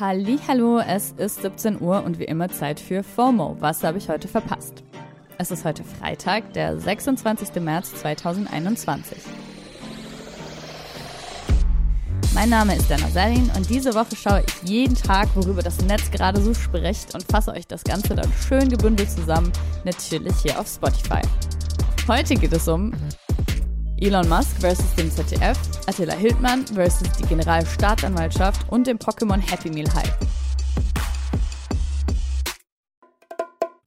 Hallo, es ist 17 Uhr und wie immer Zeit für FOMO. Was habe ich heute verpasst? Es ist heute Freitag, der 26. März 2021. Mein Name ist Dana Salin und diese Woche schaue ich jeden Tag, worüber das Netz gerade so spricht und fasse euch das Ganze dann schön gebündelt zusammen, natürlich hier auf Spotify. Heute geht es um Elon Musk versus dem ZDF, Attila Hildmann versus die Generalstaatsanwaltschaft und dem Pokémon Happy Meal Hype.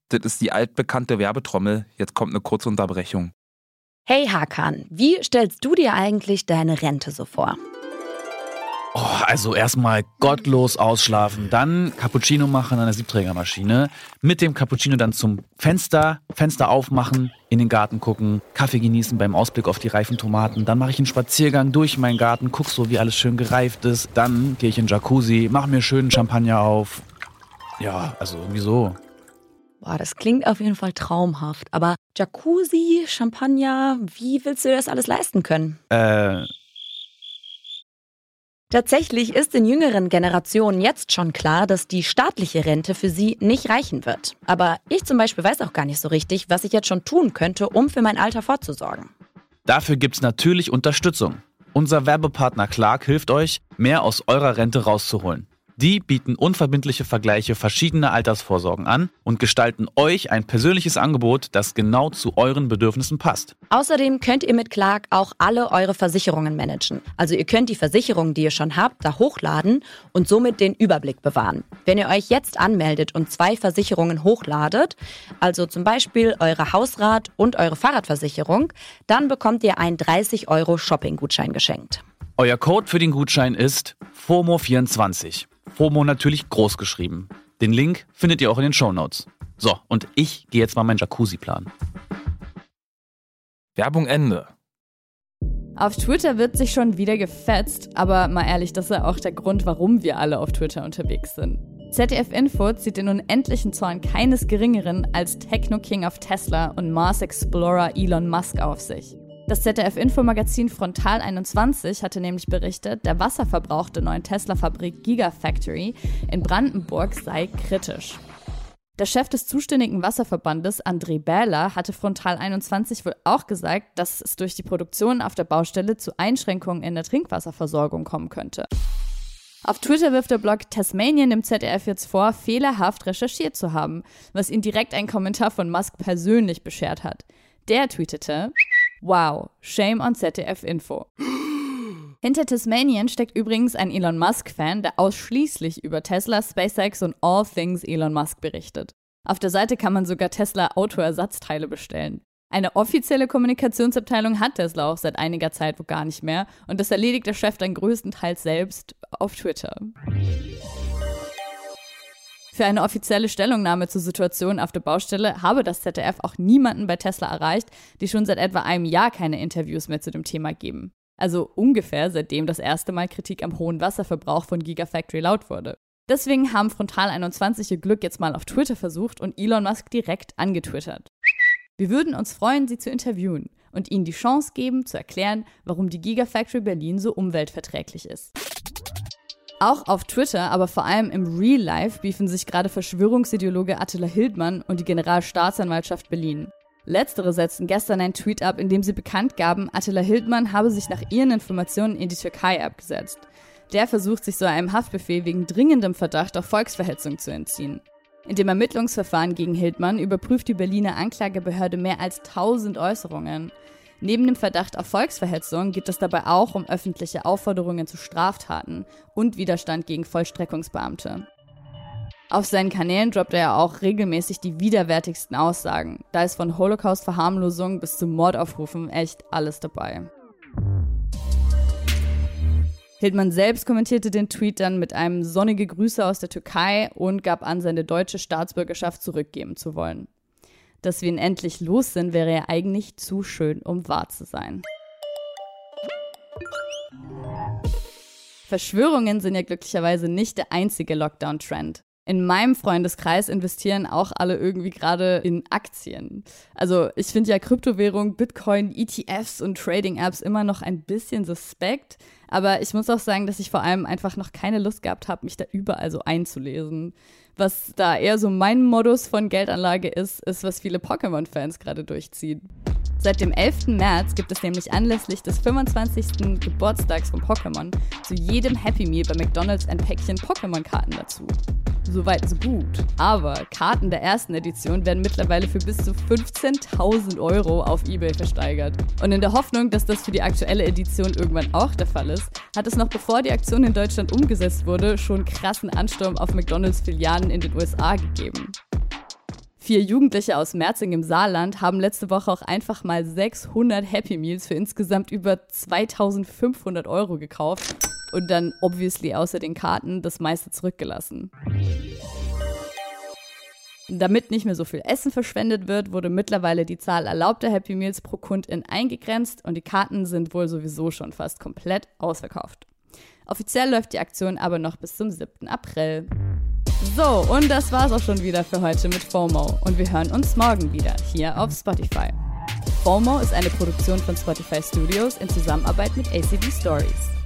Das ist die altbekannte Werbetrommel. Jetzt kommt eine kurze Unterbrechung. Hey Hakan, wie stellst du dir eigentlich deine Rente so vor? Oh, also erstmal gottlos ausschlafen, dann Cappuccino machen an der Siebträgermaschine, mit dem Cappuccino dann zum Fenster, Fenster aufmachen, in den Garten gucken, Kaffee genießen beim Ausblick auf die reifen Tomaten, dann mache ich einen Spaziergang durch meinen Garten, guck so, wie alles schön gereift ist, dann gehe ich in den Jacuzzi, mache mir schönen Champagner auf. Ja, also irgendwie so. Boah, das klingt auf jeden Fall traumhaft. Aber Jacuzzi, Champagner, wie willst du dir das alles leisten können? Äh, Tatsächlich ist in jüngeren Generationen jetzt schon klar, dass die staatliche Rente für sie nicht reichen wird. Aber ich zum Beispiel weiß auch gar nicht so richtig, was ich jetzt schon tun könnte, um für mein Alter vorzusorgen. dafür gibt's natürlich Unterstützung. Unser Werbepartner Clark hilft euch, mehr aus eurer Rente rauszuholen. Die bieten unverbindliche Vergleiche verschiedener Altersvorsorgen an und gestalten euch ein persönliches Angebot, das genau zu euren Bedürfnissen passt. Außerdem könnt ihr mit Clark auch alle eure Versicherungen managen. Also ihr könnt die Versicherungen, die ihr schon habt, da hochladen und somit den Überblick bewahren. Wenn ihr euch jetzt anmeldet und zwei Versicherungen hochladet, also zum Beispiel eure Hausrat- und eure Fahrradversicherung, dann bekommt ihr einen 30 Euro Shopping-Gutschein geschenkt. Euer Code für den Gutschein ist FOMO24. FOMO natürlich groß geschrieben. Den Link findet ihr auch in den Shownotes. So, und ich gehe jetzt mal meinen Jacuzzi planen. Werbung Ende. Auf Twitter wird sich schon wieder gefetzt, aber mal ehrlich, das ist ja auch der Grund, warum wir alle auf Twitter unterwegs sind. ZDF Info zieht den unendlichen Zorn keines Geringeren als Techno-King of Tesla und Mars Explorer Elon Musk auf sich. Das ZDF Info-Magazin Frontal 21 hatte nämlich berichtet, der Wasserverbrauch der neuen Tesla-Fabrik Gigafactory in Brandenburg sei kritisch. Der Chef des zuständigen Wasserverbandes, André Bähler, hatte Frontal 21 wohl auch gesagt, dass es durch die Produktion auf der Baustelle zu Einschränkungen in der Trinkwasserversorgung kommen könnte. Auf Twitter wirft der Blog Tasmanian dem ZDF jetzt vor, fehlerhaft recherchiert zu haben, was ihn direkt ein Kommentar von Musk persönlich beschert hat. Der tweetete, Wow, shame on ZDF Info. Hinter Tasmanian steckt übrigens ein Elon Musk-Fan, der ausschließlich über Tesla, SpaceX und all things Elon Musk berichtet. Auf der Seite kann man sogar Tesla-Autoersatzteile bestellen. Eine offizielle Kommunikationsabteilung hat Tesla auch seit einiger Zeit wo gar nicht mehr und das erledigt der Chef dann größtenteils selbst auf Twitter. Für eine offizielle Stellungnahme zur Situation auf der Baustelle habe das ZDF auch niemanden bei Tesla erreicht, die schon seit etwa einem Jahr keine Interviews mehr zu dem Thema geben. Also ungefähr seitdem das erste Mal Kritik am hohen Wasserverbrauch von Gigafactory laut wurde. Deswegen haben Frontal 21 ihr Glück jetzt mal auf Twitter versucht und Elon Musk direkt angetwittert. Wir würden uns freuen, Sie zu interviewen und Ihnen die Chance geben, zu erklären, warum die Gigafactory Berlin so umweltverträglich ist. Auch auf Twitter, aber vor allem im Real Life beefen sich gerade Verschwörungsideologe Attila Hildmann und die Generalstaatsanwaltschaft Berlin. Letztere setzten gestern einen Tweet ab, in dem sie bekannt gaben, Attila Hildmann habe sich nach ihren Informationen in die Türkei abgesetzt. Der versucht sich so einem Haftbefehl wegen dringendem Verdacht auf Volksverhetzung zu entziehen. In dem Ermittlungsverfahren gegen Hildmann überprüft die Berliner Anklagebehörde mehr als 1000 Äußerungen. Neben dem Verdacht auf Volksverhetzung geht es dabei auch um öffentliche Aufforderungen zu Straftaten und Widerstand gegen Vollstreckungsbeamte. Auf seinen Kanälen droppt er ja auch regelmäßig die widerwärtigsten Aussagen. Da ist von Holocaust-Verharmlosung bis zu Mordaufrufen echt alles dabei. Hildmann selbst kommentierte den Tweet dann mit einem sonnige Grüße aus der Türkei und gab an, seine deutsche Staatsbürgerschaft zurückgeben zu wollen. Dass wir ihn endlich los sind, wäre ja eigentlich zu schön, um wahr zu sein. Verschwörungen sind ja glücklicherweise nicht der einzige Lockdown-Trend. In meinem Freundeskreis investieren auch alle irgendwie gerade in Aktien. Also ich finde ja Kryptowährung, Bitcoin, ETFs und Trading-Apps immer noch ein bisschen suspekt. Aber ich muss auch sagen, dass ich vor allem einfach noch keine Lust gehabt habe, mich da überall so einzulesen. Was da eher so mein Modus von Geldanlage ist, ist, was viele Pokémon-Fans gerade durchziehen. Seit dem 11. März gibt es nämlich anlässlich des 25. Geburtstags von Pokémon zu jedem Happy Meal bei McDonald's ein Päckchen Pokémon-Karten dazu. Soweit so gut. Aber Karten der ersten Edition werden mittlerweile für bis zu 15.000 Euro auf Ebay versteigert. Und in der Hoffnung, dass das für die aktuelle Edition irgendwann auch der Fall ist, hat es noch bevor die Aktion in Deutschland umgesetzt wurde, schon krassen Ansturm auf McDonalds Filialen in den USA gegeben. Vier Jugendliche aus Merzing im Saarland haben letzte Woche auch einfach mal 600 Happy Meals für insgesamt über 2500 Euro gekauft und dann obviously außer den Karten das meiste zurückgelassen. Damit nicht mehr so viel Essen verschwendet wird, wurde mittlerweile die Zahl erlaubter Happy Meals pro Kundin eingegrenzt und die Karten sind wohl sowieso schon fast komplett ausverkauft. Offiziell läuft die Aktion aber noch bis zum 7. April. So, und das war's auch schon wieder für heute mit FOMO. Und wir hören uns morgen wieder hier auf Spotify. FOMO ist eine Produktion von Spotify Studios in Zusammenarbeit mit ACD Stories.